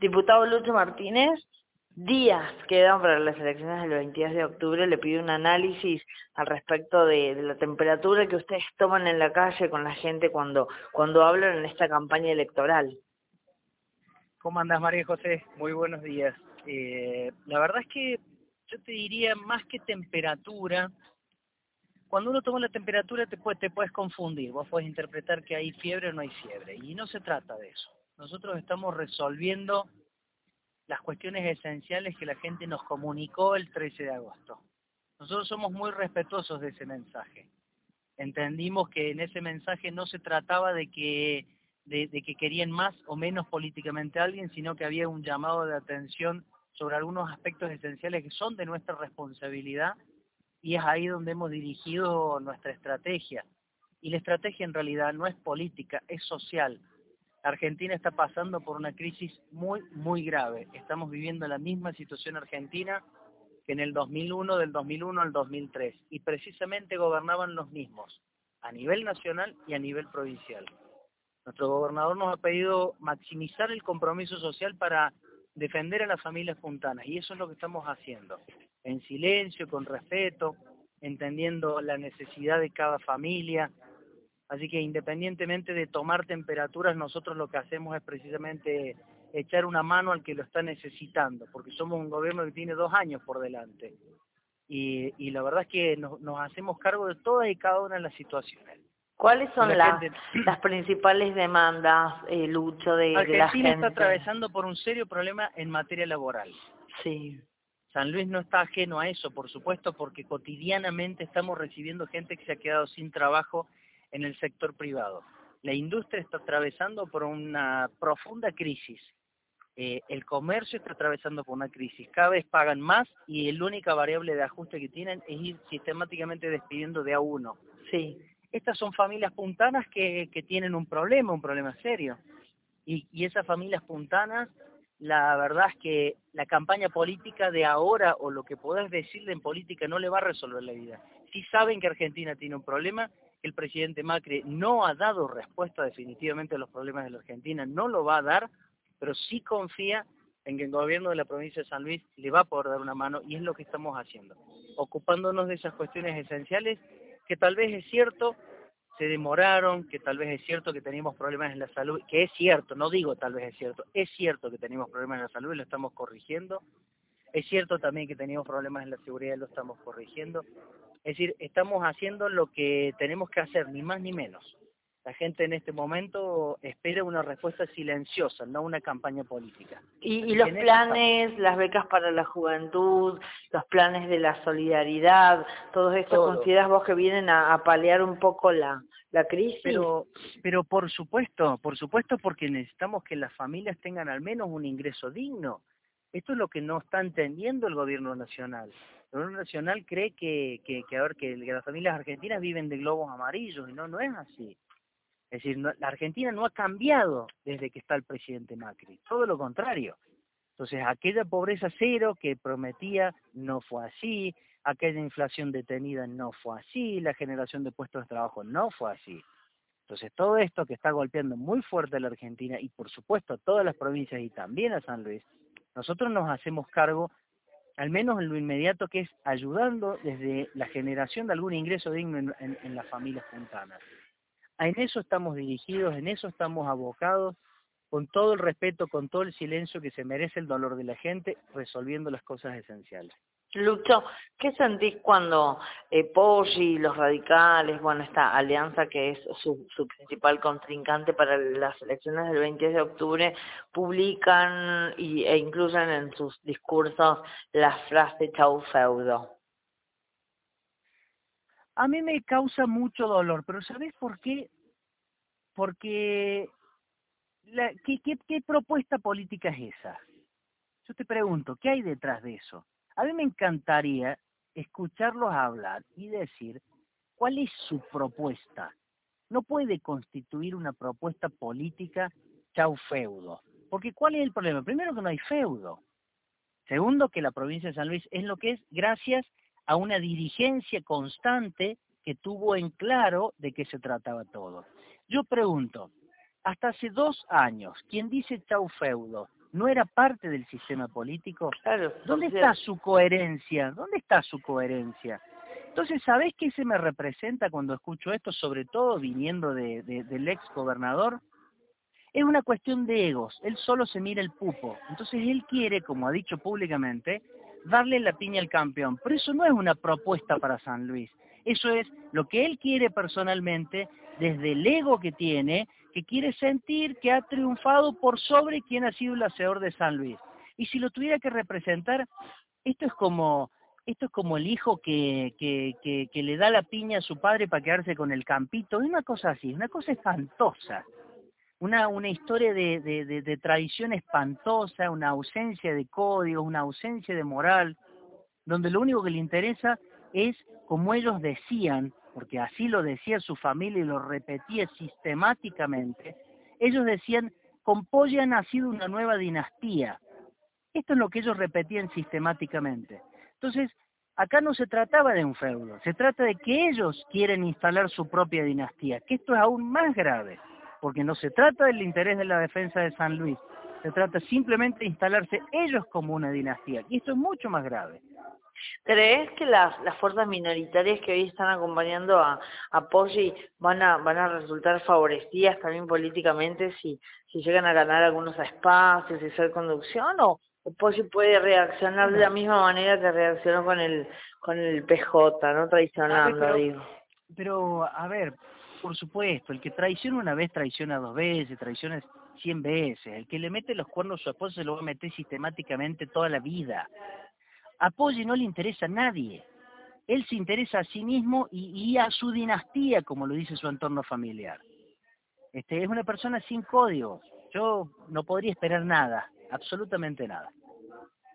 Diputado Lucho Martínez, días quedan para las elecciones del 22 de octubre. Le pido un análisis al respecto de, la temperatura que ustedes toman en la calle con la gente cuando, cuando hablan en esta campaña electoral. ¿Cómo andas, María José? Muy buenos días. Eh, la verdad es que yo te diría más que temperatura, cuando uno toma la temperatura te, te puedes confundir, vos puedes interpretar que hay fiebre o no hay fiebre, y no se trata de eso nosotros estamos resolviendo las cuestiones esenciales que la gente nos comunicó el 13 de agosto. Nosotros somos muy respetuosos de ese mensaje. Entendimos que en ese mensaje no se trataba de que, de, que querían más o menos políticamente a alguien, sino que había un llamado de atención sobre algunos aspectos esenciales que son de nuestra responsabilidad y es ahí donde hemos dirigido nuestra estrategia. Y la estrategia en realidad no es política, es social. Argentina está pasando por una crisis muy, muy grave. Estamos viviendo la misma situación argentina que en el 2001, del 2001 al 2003. Y precisamente gobernaban los mismos, a nivel nacional y a nivel provincial. Nuestro gobernador nos ha pedido maximizar el compromiso social para defender a las familias puntanas. Y eso es lo que estamos haciendo. En silencio, con respeto, entendiendo la necesidad de cada familia, Así que independientemente de tomar temperaturas, nosotros lo que hacemos es precisamente echar una mano al que lo está necesitando, porque somos un gobierno que tiene dos años por delante. Y, la verdad es que nos, hacemos cargo de todas y cada una de las situaciones. ¿Cuáles son las, las principales demandas, eh, Lucho, de, de la gente? está atravesando por un serio problema en materia laboral. Sí. San Luis no está ajeno a eso, por supuesto, porque cotidianamente estamos recibiendo gente que se ha quedado sin trabajo en el sector privado. La industria está atravesando por una profunda crisis. Eh, el comercio está atravesando por una crisis. Cada vez pagan más y la única variable de ajuste que tienen es ir sistemáticamente despidiendo de a uno. Sí. Estas son familias puntanas que, que tienen un problema, un problema serio. Y, y esas familias puntanas, la verdad es que la campaña política de ahora o lo que podés decirle en política no le va a resolver la vida. Si saben que Argentina tiene un problema el presidente Macri no ha dado respuesta definitivamente a los problemas de la Argentina, no lo va a dar, pero sí confía en que el gobierno de la provincia de San Luis le va a poder dar una mano y es lo que estamos haciendo, ocupándonos de esas cuestiones esenciales que tal vez es cierto, se demoraron, que tal vez es cierto que teníamos problemas en la salud, que es cierto, no digo tal vez es cierto, es cierto que teníamos problemas en la salud y lo estamos corrigiendo, es cierto también que teníamos problemas en la seguridad y lo estamos corrigiendo, es decir, estamos haciendo lo que tenemos que hacer, ni más ni menos. La gente en este momento espera una respuesta silenciosa, no una campaña política. ¿Y, los planes, las becas para la juventud, los planes de la solidaridad, todo esto consideras vos que vienen a, paliar un poco la, la crisis? Pero, pero por supuesto, por supuesto porque necesitamos que las familias tengan al menos un ingreso digno. Esto es lo que no está entendiendo el gobierno nacional. El gobierno nacional cree que, que, a ver, que, las familias argentinas viven de globos amarillos y no, no es así. Es decir, la Argentina no ha cambiado desde que está el presidente Macri, todo lo contrario. Entonces, aquella pobreza cero que prometía no fue así, aquella inflación detenida no fue así, la generación de puestos de trabajo no fue así. Entonces, todo esto que está golpeando muy fuerte a la Argentina y por supuesto a todas las provincias y también a San Luis, nosotros nos hacemos cargo, al menos en lo inmediato, que es ayudando desde la generación de algún ingreso digno en, las familias puntanas. En eso estamos dirigidos, en eso estamos abocados, con todo el respeto, con todo el silencio que se merece el dolor de la gente, resolviendo las cosas esenciales. Lucho, ¿qué sentís cuando eh, Poggi, los radicales, bueno, esta alianza que es su, principal contrincante para las elecciones del 20 de octubre, publican e incluyen en sus discursos la frase chau feudo? A mí me causa mucho dolor, pero ¿sabés por qué? Porque, la, ¿qué, qué, ¿qué propuesta política es esa? Yo te pregunto, ¿qué hay detrás de eso? A mí me encantaría escucharlos hablar y decir cuál es su propuesta. No puede constituir una propuesta política chau feudo. Porque ¿cuál es el problema? Primero que no hay feudo. Segundo, que la provincia de San Luis es lo que es gracias a una dirigencia constante que tuvo en claro de qué se trataba todo. Yo pregunto, hasta hace dos años, quien dice chau feudo, no era parte del sistema político. Claro, ¿Dónde está su coherencia? ¿Dónde está su coherencia? Entonces, ¿sabés qué se me representa cuando escucho esto, sobre todo viniendo de, del ex gobernador? Es una cuestión de egos, él solo se mira el pupo. Entonces él quiere, como ha dicho públicamente, darle la piña al campeón. Pero eso no es una propuesta para San Luis. Eso es lo que él quiere personalmente, desde el ego que tiene, que quiere sentir que ha triunfado por sobre quien ha sido el hacedor de San Luis. Y si lo tuviera que representar, esto es como esto es como el hijo que, que, que, le da la piña a su padre para quedarse con el campito, es una cosa así, una cosa espantosa, una, una historia de, de, de, tradición espantosa, una ausencia de código, una ausencia de moral, donde lo único que le interesa es, como ellos decían, porque así lo decía su familia y lo repetía sistemáticamente, ellos decían, con Polla ha nacido una nueva dinastía. Esto es lo que ellos repetían sistemáticamente. Entonces, acá no se trataba de un feudo, se trata de que ellos quieren instalar su propia dinastía, que esto es aún más grave, porque no se trata del interés de la defensa de San Luis, se trata simplemente de instalarse ellos como una dinastía, y esto es mucho más grave. ¿Crees que las, las fuerzas minoritarias que hoy están acompañando a, a Poggi van a, van a resultar favorecidas también políticamente si, si llegan a ganar algunos espacios y ser conducción o, Poggi puede reaccionar de la misma manera que reaccionó con el con el PJ, no traicionando, pero, digo. Pero, a ver, por supuesto, el que traiciona una vez traiciona dos veces, traiciona cien veces. El que le mete los cuernos a su esposa se lo va a meter sistemáticamente toda la vida. A Poggi no le interesa a nadie. Él se interesa a sí mismo y, a su dinastía, como lo dice su entorno familiar. Este, es una persona sin códigos. Yo no podría esperar nada absolutamente nada.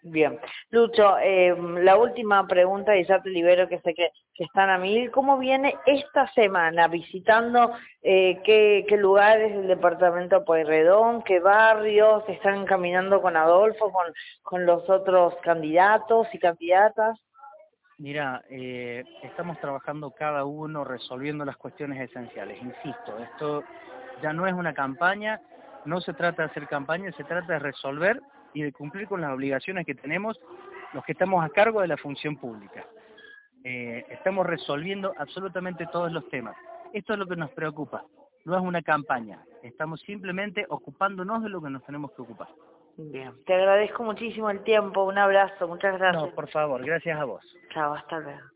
Bien. Lucho, eh, la última pregunta y ya te libero que sé que, están a mil. ¿Cómo viene esta semana visitando eh, qué, qué, lugares del departamento Pueyrredón, qué barrios, están caminando con Adolfo, con, con los otros candidatos y candidatas? Mira, eh, estamos trabajando cada uno resolviendo las cuestiones esenciales. Insisto, esto ya no es una campaña, no se trata de hacer campaña, se trata de resolver y de cumplir con las obligaciones que tenemos los que estamos a cargo de la función pública. Eh, estamos resolviendo absolutamente todos los temas. Esto es lo que nos preocupa, no es una campaña, estamos simplemente ocupándonos de lo que nos tenemos que ocupar. Bien, te agradezco muchísimo el tiempo, un abrazo, muchas gracias. No, por favor, gracias a vos. Chao, hasta luego.